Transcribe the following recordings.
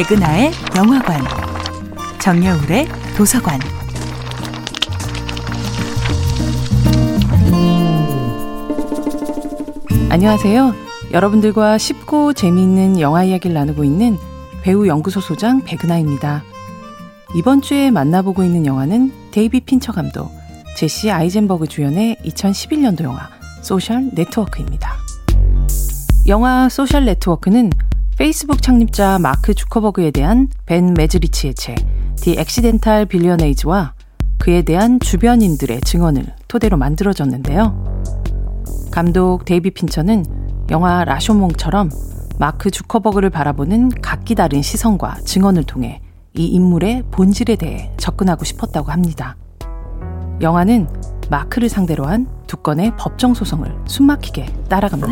백은하의 영화관, 정여울의 도서관. 안녕하세요. 여러분들과 쉽고 재미있는 영화 이야기를 나누고 있는 배우 연구소 소장 백은하입니다. 이번 주에 만나보고 있는 영화는 데이비드 핀처 감독, 제시 아이젠버그 주연의 2011년도 영화 소셜 네트워크입니다. 영화 소셜 네트워크는 페이스북 창립자 마크 주커버그에 대한 벤 메즈리치의 책 The Accidental Billionaires와 그에 대한 주변인들의 증언을 토대로 만들어졌는데요. 감독 데이비드 핀처는 영화 라쇼몽처럼 마크 주커버그를 바라보는 각기 다른 시선과 증언을 통해 이 인물의 본질에 대해 접근하고 싶었다고 합니다. 영화는 마크를 상대로 한 두 건의 법정 소송을 숨막히게 따라갑니다.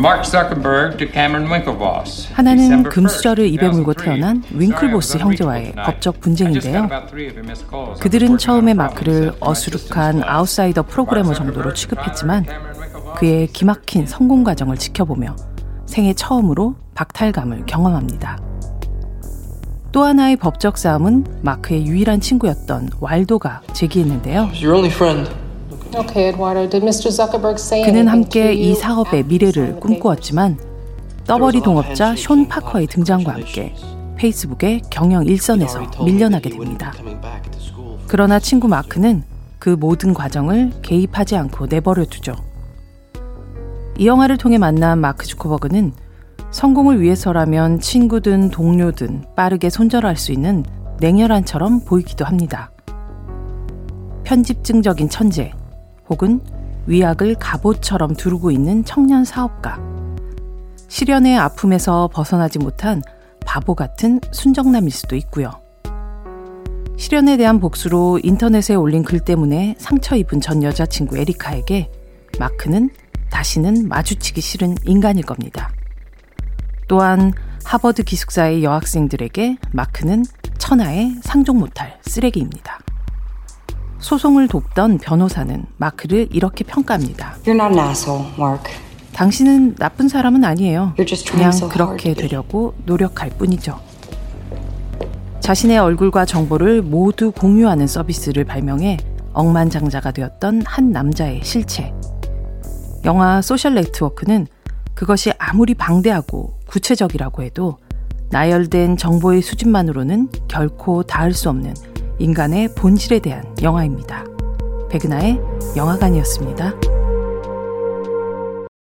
하나는 금수저를 입에 물고 태어난 윙클보스 형제와의 법적 분쟁인데요. 그들은 처음에 마크를 어수룩한 아웃사이더 프로그래머 정도로 취급했지만 그의 기막힌 성공 과정을 지켜보며 생애 처음으로 박탈감을 경험합니다. 또 하나의 법적 싸움은 마크의 유일한 친구였던 왈도가 제기했는데요. 그는 함께 이 사업의 미래를 꿈꾸었지만 떠버리 동업자 숀 파커의 등장과 함께 페이스북의 경영 일선에서 밀려나게 됩니다. 그러나 친구 마크는 그 모든 과정을 개입하지 않고 내버려 두죠. 이 영화를 통해 만난 마크 주커버그는 성공을 위해서라면 친구든 동료든 빠르게 손절할 수 있는 냉혈한처럼 보이기도 합니다. 편집증적인 천재 혹은 위약을 갑옷처럼 두르고 있는 청년 사업가. 시련의 아픔에서 벗어나지 못한 바보 같은 순정남일 수도 있고요. 시련에 대한 복수로 인터넷에 올린 글 때문에 상처 입은 전 여자친구 에리카에게 마크는 다시는 마주치기 싫은 인간일 겁니다. 또한 하버드 기숙사의 여학생들에게 마크는 천하의 상종 못할 쓰레기입니다. 소송을 돕던 변호사는 마크를 이렇게 평가합니다. 당신은 나쁜 사람은 아니에요. 그냥 그렇게 되려고 노력할 뿐이죠. 자신의 얼굴과 정보를 모두 공유하는 서비스를 발명해 억만장자가 되었던 한 남자의 실체. 영화 소셜 네트워크는 그것이 아무리 방대하고 구체적이라고 해도 나열된 정보의 수준만으로는 결코 닿을 수 없는 인간의 본질에 대한 영화입니다. 백은하의 영화관이었습니다.